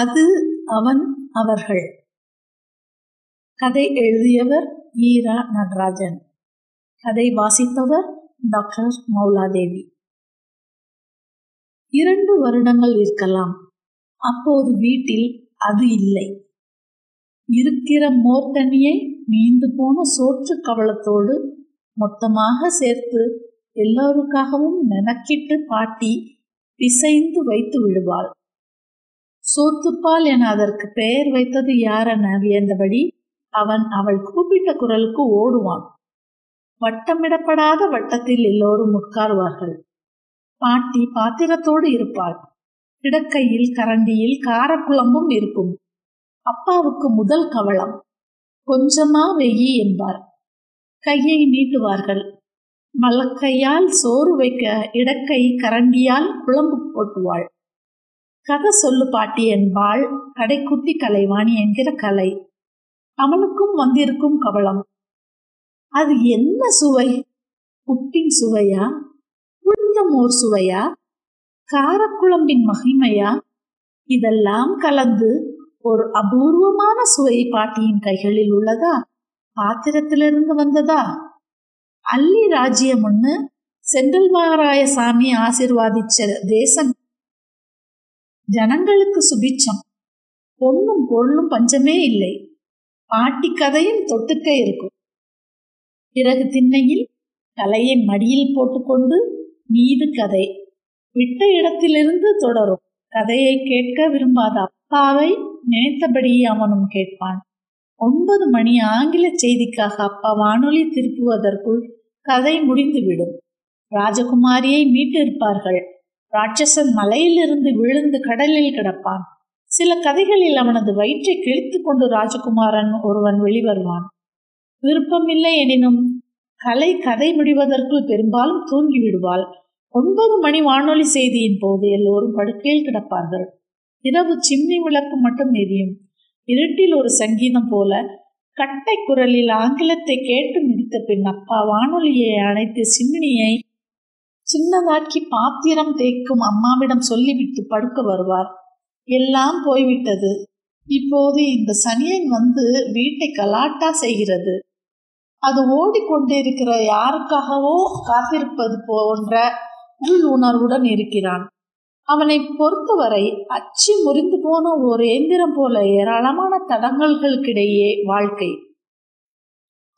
அது அவன் அவர்கள். கதை எழுதியவர் ஈரா நடராஜன். கதை வாசித்தவர் டாக்டர் மௌலாதேவி. இரண்டு வருடங்கள் இருக்கலாம். அப்போது வீட்டில் அது இல்லை. இருக்கிற மோர்தண்ணியை மீந்து போன சோற்று கவளத்தோடு மொத்தமாக சேர்த்து எல்லோருக்காகவும் மெனக்கிட்டு பாட்டி பிசைந்து வைத்து விடுவாள். சோத்துப்பால் என அதற்கு பெயர் வைத்தது யாரென வியந்தபடி அவன் அவள் கூப்பிட்ட குரலுக்கு ஓடுவான். வட்டமிடப்படாத வட்டத்தில் எல்லோரும் உட்காருவார்கள். பாட்டி பாத்திரத்தோடு இருப்பாள். கிடக்கையில் கரண்டியில் காரக்குழம்பும் இருக்கும். அப்பாவுக்கு முதல் கவளம் கொஞ்சமா வெயி என்பார். கையை நீட்டுவார்கள். மலக்கையால் சோறு வைக்க இடக்கை கரண்டியால் குழம்பு போட்டுவாள். கதை சொல்லு பாட்டி என்பாள் கடைக்குட்டி கலைவாணி என்கிற கலை. அவனுக்கும் வந்திருக்கும் கவலம் அது என்ன சுவை? உப்பின் சுவையா? உளுந்தமோர் சுவையா? காரக்குழம்பின் மகிமையா? இதெல்லாம் கலந்து ஒரு அபூர்வமான சுவை பாட்டியின் கைகளில் உள்ளதா? பாத்திரத்திலிருந்து வந்ததா? அள்ளி ராஜ்யம் ஒண்ணு செந்தில்வாராய சாமி ஆசிர்வாதிச்ச தேசம் ஜனங்களுக்கு சுபிச்சம் பொண்ணும் பொருளும் பஞ்சமே இல்லை. பாட்டி கதையும் தொட்டுக்க இருக்கும். பிறகு திண்ணையில் தலையை மடியில் போட்டுக்கொண்டு மீது கதை. விட்ட இடத்திலிருந்து தொடரும். கதையை கேட்க விரும்பாத அப்பாவை நினைத்தபடி அவனும் கேட்பான். ஒன்பது மணி ஆங்கில செய்திக்காக அப்பா வானொலி திருப்புவதற்குள் கதை முடிந்துவிடும். ராஜகுமாரியை மீட்டிருப்பார்கள் ராட்சசன் மலையிலிருந்து விழுந்து கடலில் கிடப்பான். சில கதைகளில் அவனது வயிற்றை கிழித்து கொண்டு ராஜகுமாரன் ஒருவன் வெளிவருவான். விருப்பமில்லை எனினும் கலை கதை முடிவதற்குள் பெரும்பாலும் தூங்கி விடுவாள் ஒன்பது மணி வானொலி செய்தியின் போது எல்லோரும் படுக்கையில் கிடப்பார்கள். இரவு சிம்னி விளக்கு மட்டும் எரியும். இருட்டில் ஒரு சங்கீதம் போல கட்டை குரலில் ஆங்கிலத்தை கேட்டு முடித்த பின் அப்பா வானொலியை அணைத்து சிம்னியை சின்னதாக்கி பாத்திரம் தேய்க்கும் அம்மாவிடம் சொல்லிவிட்டு படுக்க வருவார். எல்லாம் போய்விட்டது. இப்போது இந்த சனியன் வந்து வீட்டை கலாட்டா செய்கிறது. அது ஓடிக்கொண்டிருக்கிற யாருக்காகவோ காத்திருப்பது போன்ற உள் உணர்வுடன் இருக்கிறான். அவனை பொறுத்தவரை அச்சு முறிந்து போன ஒரு எந்திரம் போல ஏராளமான தடங்கல்களுக்கிடையே வாழ்க்கை.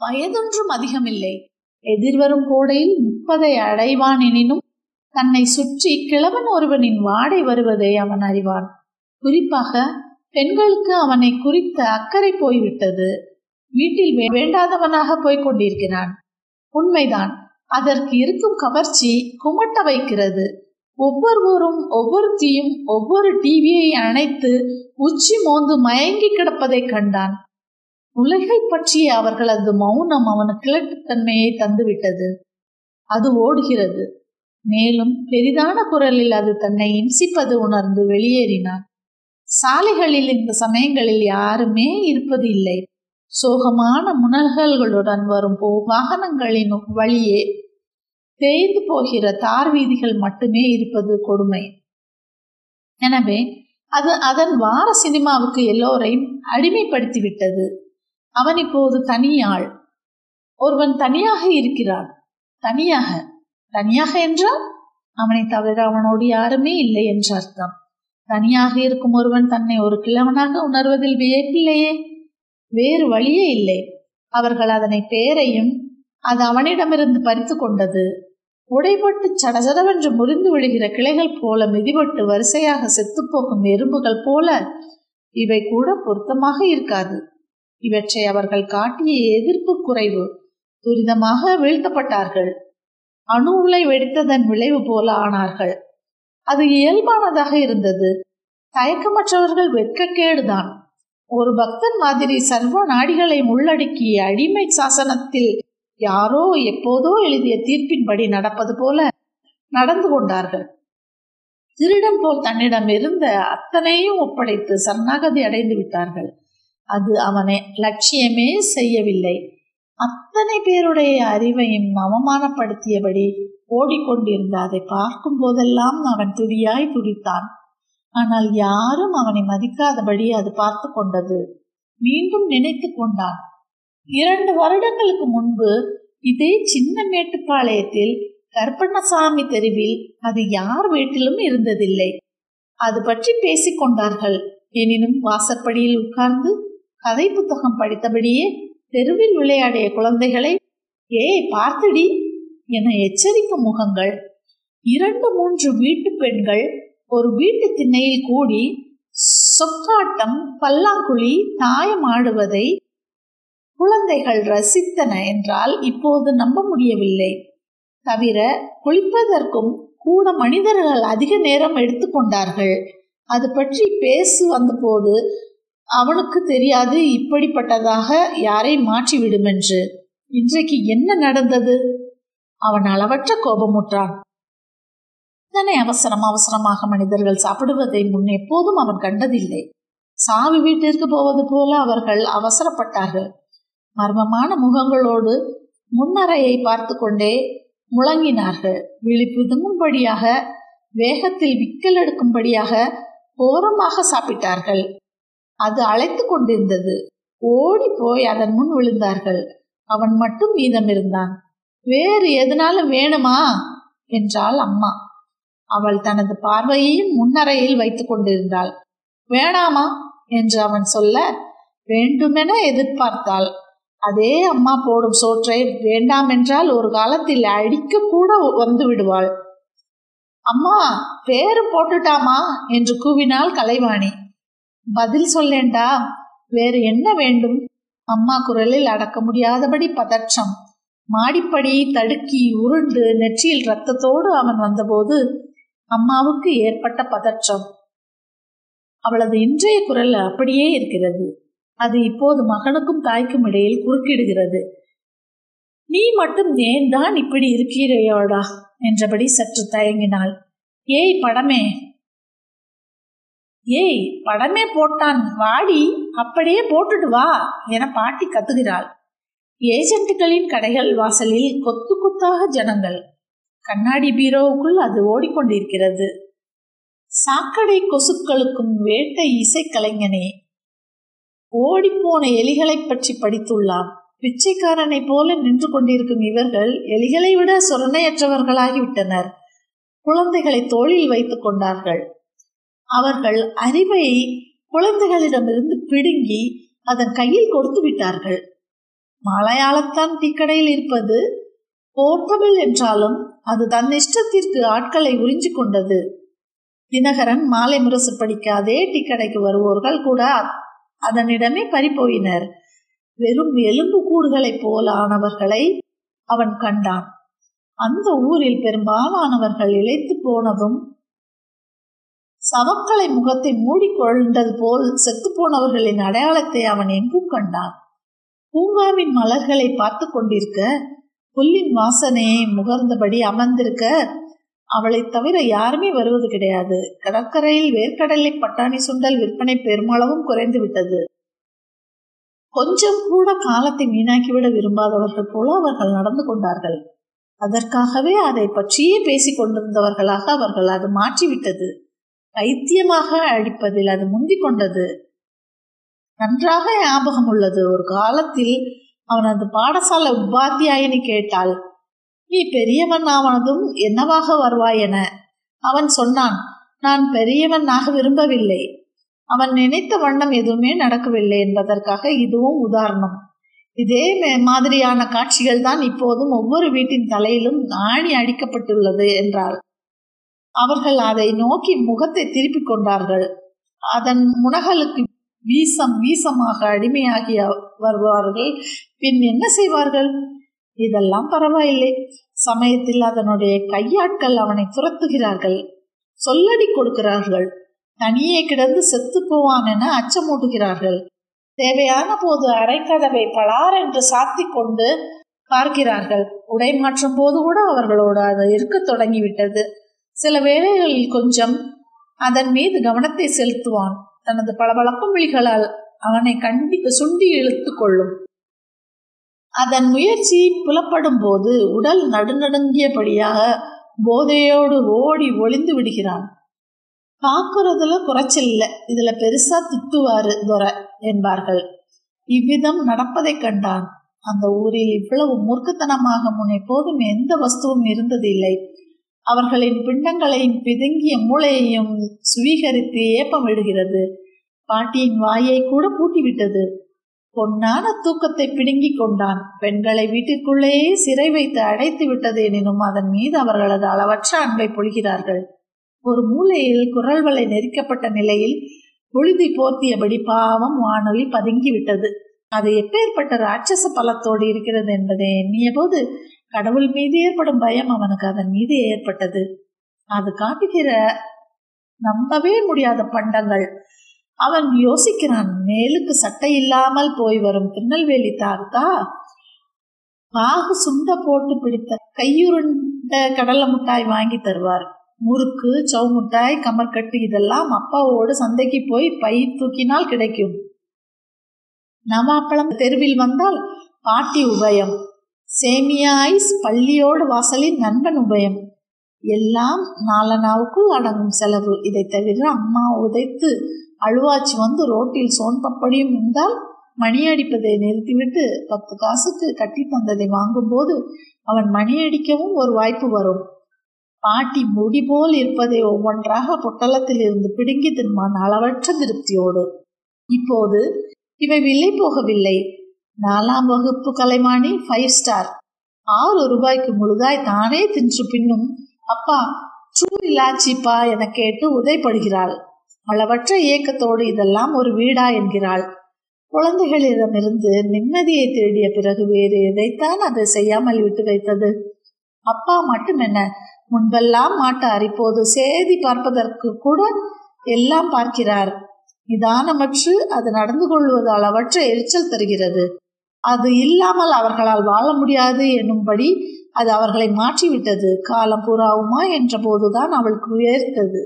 வயதொன்றும் அதிகமில்லை. எதிர்வரும் கோடையில் முப்பதை அடைவான் எனினும் தன்னை சுற்றி கிழவன் ஒருவனின் வாடை வருவதை அவன் அறிவான். குறிப்பாக பெண்களுக்கு அவனை குறித்த அக்கறை போய்விட்டது. வீட்டில் வேண்டாதவனாக போய்க் கொண்டிருக்கிறான். உண்மைதான். அதற்கு இருக்கும் கவர்ச்சி குமட்ட வைக்கிறது. ஒவ்வொருவரும் ஒவ்வொருத்தியும் ஒவ்வொரு டிவியை அணைத்து உச்சி மோந்து மயங்கி கிடப்பதை கண்டான். உலகை பற்றிய அவர்களது மௌனம் அவனுக்கு கிழட்டுத்தன்மையை தந்துவிட்டது. அது ஓடுகிறது. மேலும் பெரிதான குரலில் அது தன்னை இம்சிப்பது உணர்ந்து வெளியேறினான். சாலைகளில் இந்த சமயங்களில் யாருமே இருப்பது இல்லை சோகமான முனல்களுடன் வரும் போ வாகனங்களின் வழியே தேய்ந்து போகிற தார் வீதிகள் மட்டுமே இருப்பது கொடுமை. எனவே அது அதன் வார சினிமாவுக்கு எல்லோரையும் அடிமைப்படுத்திவிட்டது. அவன் இப்போது தனியாள். ஒருவன் தனியாக இருக்கிறான். தனியாக. தனியாக என்றால் அவனை தவிர அவனோடு யாருமே இல்லை என்று அர்த்தம். தனியாக இருக்கும் ஒருவன் தன்னை ஒரு கிழவனாக உணர்வதில் வியப்பில்லையே. வேறு வழியே இல்லை. அவர்கள் அதனை பெயரையும் அது அவனிடமிருந்து பறித்து கொண்டது. உடைபட்டு சடசடவென்று முறிந்து விழுகிற கிளைகள் போல மிதிபட்டு வரிசையாக செத்துப்போகும் எறும்புகள் போல இவை கூட பொருத்தமாக இருக்காது. இவற்றை அவர்கள் காட்டிய எதிர்ப்பு குறைவு துரிதமாக வீழ்த்தப்பட்டார்கள். அணு உலை வெடித்ததன் விளைவு போல ஆனார்கள். அது இயல்பானதாக இருந்தது. தயக்கமற்றவர்கள் வெட்கக்கேடுதான். ஒரு பக்தன் மாதிரி சர்வ நாடிகளை உள்ளடக்கிய அடிமை சாசனத்தில் யாரோ எப்போதோ எழுதிய தீர்ப்பின்படி நடப்பது போல நடந்து கொண்டார்கள். திருடன் போல் தன்னிடம் இருந்த அத்தனையும் ஒப்படைத்து சரணாகதி அடைந்து விட்டார்கள். அது அவனை லட்சியமே செய்யவில்லை. அத்தனை பேருடைய அறிவையும் அவமானப்படுத்தியபடி ஓடிக்கொண்டிருந்த அதை பார்க்கும் போதெல்லாம் அவன் துடியாய் துடித்தான். ஆனால் யாரும் அவனை மதிக்காதபடி அது பார்த்து கொண்டது. மீண்டும் நினைத்து கொண்டான். இரண்டு வருடங்களுக்கு முன்பு இதே சின்ன மேட்டுப்பாளையத்தில் கருப்பண்ணசாமி தெருவில் அது யார் வீட்டிலும் இருந்ததில்லை. அது பற்றி பேசிக் கொண்டார்கள். எனினும் வாசற்படியில் உட்கார்ந்து கதை புத்தகம் படித்தபடியே தெருவில் விளையாடிய குழந்தைகளை ஏய் பார்த்துடி என எச்சரிக்கும் முகங்கள். இரண்டு மூன்று வீட்டு பெண்கள் ஒரு வீட்டு திண்ணையில் கூடி சொக்காட்டம் பல்லாங்குழி தாயம் ஆடுவதை குழந்தைகள் ரசித்தன என்றால் இப்போது நம்ப முடியவில்லை. தவிர குளிப்பதற்கும் கூட மனிதர்கள் அதிக நேரம் எடுத்துக்கொண்டார்கள் அது பற்றி பேசு வந்தபோது அவனுக்கு தெரியாது இப்படிப்பட்டதாக யாரை மாற்றிவிடும் என்று இன்றைக்கு என்ன நடந்தது? அவன் அளவற்ற கோபமுற்றான். இத்தனை அவசரம் அவசரமாக மனிதர்கள் சாப்பிடுவதை முன் எப்போதும் அவன் கண்டதில்லை. சாவி வீட்டிற்கு போவது போல அவர்கள் அவசரப்பட்டார்கள். மர்மமான முகங்களோடு முன்னறையை பார்த்து கொண்டே முழங்கினார்கள் விழிப்புதுங்கும்படியாக வேகத்தில் விக்கல் எடுக்கும்படியாக ஓரமாக சாப்பிட்டார்கள். அது அழைத்து கொண்டிருந்தது. ஓடி போய் அதன் முன் விழுந்தார்கள். அவன் மட்டும் மீதம் இருந்தான். வேறு எதனாலும் வேணுமா? என்றாள் அம்மா. அவள் தனது பார்வையையும் முன்னறையில் வைத்துக் கொண்டிருந்தாள். வேணாமா? என்று அவன் சொல்ல வேண்டுமென எதிர்பார்த்தாள். அதே அம்மா போடும் சோற்றை வேண்டாம் என்றால் ஒரு காலத்தில் அடிக்க கூட வந்து விடுவாள். அம்மா பேரு போட்டுட்டாமா? என்று கூவினாள் கலைவாணி. பதில் சொல்லேண்டா? வேறு என்ன வேண்டும்? அம்மா குரலில் அடக்க முடியாதபடி பதற்றம். மாடிப்படி தடுக்கி உருண்டு நெற்றியில் ரத்தத்தோடு அவன் வந்தபோது அம்மாவுக்கு ஏற்பட்ட பதற்றம். அவளது இன்றைய குரல் அப்படியே இருக்கிறது. அது இப்போது மகனுக்கும் தாய்க்கும் இடையில் குறுக்கிடுகிறது. நீ மட்டும் ஏன் தான் இப்படி இருக்கிறையோடா? என்றபடி சற்று தயங்கினாள். ஏய் படமே ஏய் படமே போட்டான் வாடி அப்படியே போட்டுட்டு வா என பாட்டி கத்துகிறாள். ஏஜென்ட்டுகளின் கடைகள் வாசலில் கொத்து கொத்தாக ஜனங்கள். கண்ணாடி பீரோவுக்குள் அது ஓடிக்கொண்டிருக்கிறது. சாக்கடை கொசுக்களுக்கும் வேட்டை இசைக்கலைஞனே ஓடிப்போன எலிகளைப் பற்றி படித்துள்ளான். பிச்சைக்காரனை போல நின்று கொண்டிருக்கும் இவர்கள் எலிகளை விட சொரணையற்றவர்களாகிவிட்டனர். குழந்தைகளை தோளில் வைத்துக் கொண்டார்கள். அவர்கள் அறிவை குழந்தைகளிடமிருந்து பிடுங்கி அதன் கையில் கொடுத்து விட்டார்கள். மலையாளத்தான் டீக்கடையில் இருப்பது போர்ட்டபிள் என்றாலும் அது தன் இஷ்டத்திற்கு ஆட்களை உறிஞ்சி கொண்டது. தினகரன் மாலை முரசு படிக்க அதே டீக்கடைக்கு வருவோர்கள் கூட அதனிடமே பறிப்போயினர் வெறும் எலும்பு கூடுகளைப் போல ஆனவர்களை அவன் கண்டான். அந்த ஊரில் பெரும்பாலானவர்கள் இழைத்து போனதும் சவக்கலை முகத்தை மூடிக்கொண்டது போல் செத்துப்போனவர்களின் அடையாளத்தை அவன் எங்கும் கண்டான். பூங்காவின் மலர்களை பார்த்து கொண்டிருக்க புல்லின் வாசனையை முகர்ந்தபடி அமர்ந்திருக்க அவளை தவிர யாருமே வருவது கிடையாது. கடற்கரையில் வேர்க்கடலை பட்டாணி சுண்டல் விற்பனை பெருமளவும் குறைந்து விட்டது. கொஞ்சம் கூட காலத்தை வீணாக்கிவிட விரும்பாதவர்கள் போல அவர்கள் நடந்து கொண்டார்கள். அதற்காகவே அதை பற்றியே பேசிக் கொண்டிருந்தவர்களாக அவர்கள் அது மாற்றிவிட்டது. பைத்தியமாக அடிப்பதில் அது முந்திக் கொண்டது. நன்றாக ஞாபகம் உள்ளது. ஒரு காலத்தில் அவனது பாடசாலை உபாத்தியாயினி கேட்டாள் நீ பெரியவன் ஆவனதும் என்னவாக வருவாய் என? அவன் சொன்னான் நான் பெரியவன் ஆக விரும்பவில்லை. அவன் நினைத்த வண்ணம் எதுவுமே நடக்கவில்லை என்பதற்காக இதுவும் உதாரணம். இதே மாதிரியான காட்சிகள் தான் இப்போதும் ஒவ்வொரு வீட்டின் தலையிலும் ஆணி அடிக்கப்பட்டுள்ளது என்றாள். அவர்கள் அதை நோக்கி முகத்தை திருப்பிக் கொண்டார்கள். அதன் முனகலுக்கு வீசம் வீசமாக அடிமையாகி வருவார்கள். பின் என்ன செய்வார்கள்? இதெல்லாம் பரவாயில்லை. சமயத்தில் அதனுடைய கையாட்கள் அவனை துரத்துகிறார்கள். சொல்லடி கொடுக்கிறார்கள். தனியே கிடந்து செத்து போவான் என அச்சமூட்டுகிறார்கள். தேவையான போது அரைக்கதவை பலார் என்று சாத்தி கொண்டு பார்க்கிறார்கள். உடை மாற்றும் போது கூட அவர்களோடு அது இருக்க தொடங்கிவிட்டது. சில வேளைகளில் கொஞ்சம் அதன் மீது கவனத்தை செலுத்துவான். தனது பளபளக்கும் விழிகளால் அவனை கண்டித்து சுண்டி இழுத்து கொள்ளும். அதன் முயற்சி புலப்படும் போது உடல் நடுநடுங்கியபடியாக போதையோடு ஓடி ஒளிந்து விடுகிறான். பாக்குறதுல குறைச்சல் இல்லை. இதுல பெருசா திட்டுவாரு துரை என்பார்கள். இவ்விதம் நடப்பதைக் கண்டான். அந்த ஊரில் இவ்வளவு மூர்க்கத்தனமாக முன் எப்போதும் எந்த வஸ்துவும் இருந்ததில்லை. அவர்களின் பிண்டங்களையும் பிதுங்கிய மூளையையும் சுவீகரித்து ஏப்பம் விடுகிறது பாட்டியின் வாயை கூட பூட்டிவிட்டது. பொன்னான தூக்கத்தை பிடுங்கி கொண்டான். பெண்களை வீட்டிற்குள்ளேயே சிறை வைத்து அடைத்து விட்டது எனினும் அதன் மீது அவர்களது அளவற்ற அன்பை பொழிகிறார்கள். ஒரு மூலையில் குரல் வலை நெரிக்கப்பட்ட நிலையில் புழுதி போர்த்தியபடி பாவம் வானொலி பதுங்கிவிட்டது. அது எப்பேற்பட்ட ராட்சச பலத்தோடு இருக்கிறது என்பதை எண்ணிய போது கடவுள் மீது ஏற்படும் பயம் அவனுக்கு அதன் மீது ஏற்பட்டது. அது காட்டுகிற நம்பவே முடியாத பண்டங்கள். அவன் யோசிக்கிறான் மேலுக்கு சட்டை இல்லாமல் போய் வரும் திருநெல்வேலி தாத்தா பாகு சுண்ட போட்டு பிடித்த கையுருண்ட கடலை முட்டாய் வாங்கி தருவார். முறுக்கு சவுமுட்டாய் கமர்கட்டு இதெல்லாம் அப்பாவோடு சந்தைக்கு போய் பை தூக்கினால் கிடைக்கும். நவாப்பழம் தெருவில் வந்தால் பாட்டி உபயம். சேமியா ஐஸ் பள்ளியோடு வாசலின் நண்பன் உபயம். எல்லாம் நாலனாவுக்குள் அடங்கும் செலவு. இதை தவிர அம்மா உதைத்து அழுவாச்சி வந்து ரோட்டில் சோன் பப்படியும் இருந்தால் மணி அடிப்பதை நிறுத்திவிட்டு பத்து காசுக்கு கட்டி தந்ததை வாங்கும்போது அவன் மணி அடிக்கவும் ஒரு வாய்ப்பு வரும். பாட்டி முடி போல் இருப்பதை ஒவ்வொன்றாக பொட்டலத்தில் இருந்து பிடுங்கி தின்பான் அளவற்ற திருப்தியோடு. இப்போது இவை விலை போகவில்லை. நாலாம் வகுப்பு கலைமானி ஃபைவ் ஸ்டார் ஆறு ரூபாய்க்கு முழுதாய் தானே தின்று பின்னும் அப்பா சூ இல்லாச்சிப்பா என கேட்டு உதைப்படுகிறாள். அளவற்ற ஏக்கத்தோடு இதெல்லாம் ஒரு வீடா என்கிறாள். குழந்தைகளிடமிருந்து நிம்மதியை தேடிய பிறகு வேறு எதைத்தான் அதை செய்யாமல் விட்டு வைத்தது? அப்பா மட்டும் என்ன முன்பெல்லாம் மாட்டார் இப்போது சேதி பார்ப்பதற்கு கூட எல்லாம் பார்க்கிறார். நிதானமற்று அது நடந்து கொள்வது அளவற்ற எரிச்சல் தருகிறது. அது இல்லாமல் அவர்களால் வாழ முடியாது என்னும்படி அது அவர்களை மாற்றிவிட்டது. காலம் புறாவுமா என்ற போதுதான் அவளுக்கு உயர்த்தது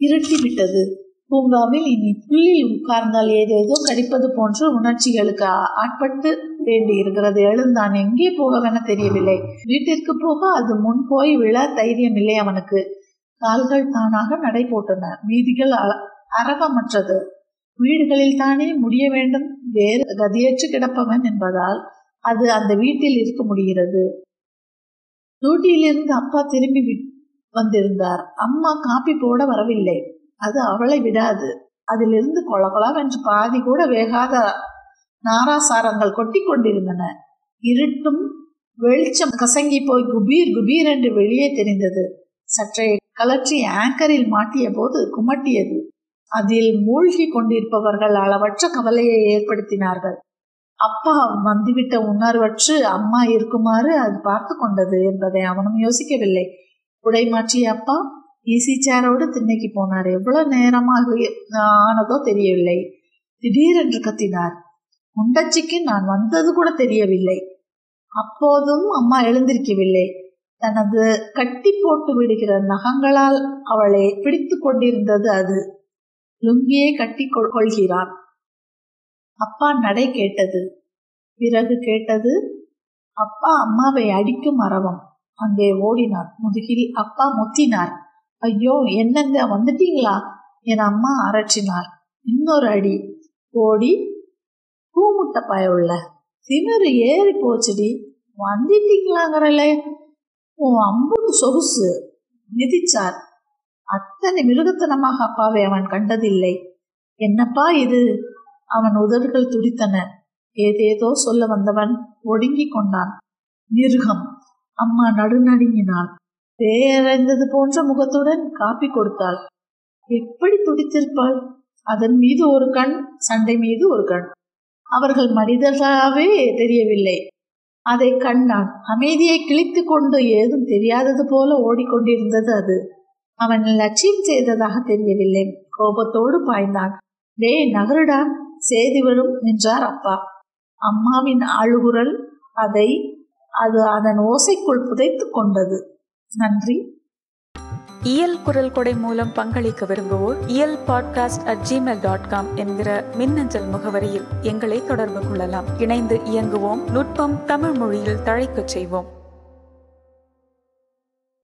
இருட்டிவிட்டது பூங்காவில் இனி புள்ளி உட்கார்ந்தால் ஏதேதோ கடிப்பது போன்ற உணர்ச்சிகளுக்கு ஆட்பட்டு வேண்டி இருக்கிறது. எழுந்தான் எங்கே போகவென தெரியவில்லை. வீட்டிற்கு போக அது முன் போய் விழ தைரியம் இல்லை அவனுக்கு. கால்கள் தானாக நடை போட்டன. வீதிகள் அரவமற்றது வீடுகளில் தானே முடிய வேண்டும். வேறு கதியற்று கிடப்பவன் என்பதால் அது அந்த வீட்டில் இருக்க முடிகிறது. டியூட்டியிலிருந்து அப்பா திரும்பி வந்திருந்தார். அம்மா காப்பி போட வரவில்லை. அது அவளை விடாது. அதிலிருந்து கொளகொளவென்று பாதி கூட வேகாத நாராசாரங்கள் கொட்டி கொண்டிருந்தன. இருட்டும் வெளிச்சம் கசங்கி போய் குபீர் குபீர் என்று வெளியே தெரிந்தது. சற்றே கலற்றி ஆங்கரில் மாட்டிய போது குமட்டியது. அதில் மூழ்கி கொண்டிருப்பவர்கள் அளவற்ற கவலையை ஏற்படுத்தினார்கள். அப்பா வந்துவிட்ட உணர்வற்று அம்மா இருக்குமாறு அது பார்த்து கொண்டது என்பதை அவனும் யோசிக்கவில்லை. உடை மாற்றிய அப்பா. ஈசி சேரோடு திண்ணைக்கு போனார். எவ்வளவு நேரமாக ஆனதோ தெரியவில்லை. திடீரென்று கத்தினார். முண்டச்சிக்கு நான் வந்தது கூட தெரியவில்லை. அப்போதும் அம்மா எழுந்திருக்கவில்லை. தனது கட்டி போட்டு விடுகிற நகங்களால் அவளை பிடித்து கொண்டிருந்தது அது. லுங்கியே கட்டி கொள்கிறான் அப்பா நடை கேட்டது. பிறகு கேட்டது அப்பா அம்மாவை அடிக்கும் அரவம் அங்கே ஓடினார். முதுகில் அப்பா முத்தினார். ஐயோ என்னங்க வந்துட்டீங்களா? என் அம்மா அரற்றினார். இன்னொரு அடி. ஓடி பூமுட்டை உள்ள. திமிரு ஏறி போச்சுடி. வந்துட்டீங்களாங்கிறல. உன் அம்புக்கு சொகுசு. மிதிச்சார். அத்தனை மிருகத்தனமாக அப்பாவை அவன் கண்டதில்லை. என்னப்பா இது? அவன் உதடுகள் துடித்தன. ஏதேதோ சொல்ல வந்தவன் ஒடுங்கி கொண்டான். மிருகம்! அம்மா நடுநடுங்கினாள். பேரறிந்தது போன்ற முகத்துடன் காப்பி கொடுத்தாள். எப்படி துடித்திருப்பாள்? அதன் மீது ஒரு கண் சண்டை மீது ஒரு கண். அவர்கள் மனிதர்களாகவே தெரியவில்லை. அதை கண்டான். அமைதியை கிழித்து கொண்டு ஏதும் தெரியாதது போல ஓடிக்கொண்டிருந்தது அது. அவன் லட்சியம் செய்ததாக தெரியவில்லை. கோபத்தோடு பாய்ந்தான். டே நகருடா. செய்தி வரும் என்றார் அப்பா. அம்மாவின் அழுகுரல் அதை அது அதன் ஓசைக்குள் புதைத்து கொண்டது. நன்றி. இயல் குரல் கொடை மூலம் பங்களிக்க விரும்புவோர் Iyal podcast at Gmail dot com என்கிற மின்னஞ்சல் முகவரியில் எங்களை தொடர்பு கொள்ளலாம். இணைந்து இயங்குவோம். நுட்பம் தமிழ் மொழியில் தழைக்கச் செய்வோம்.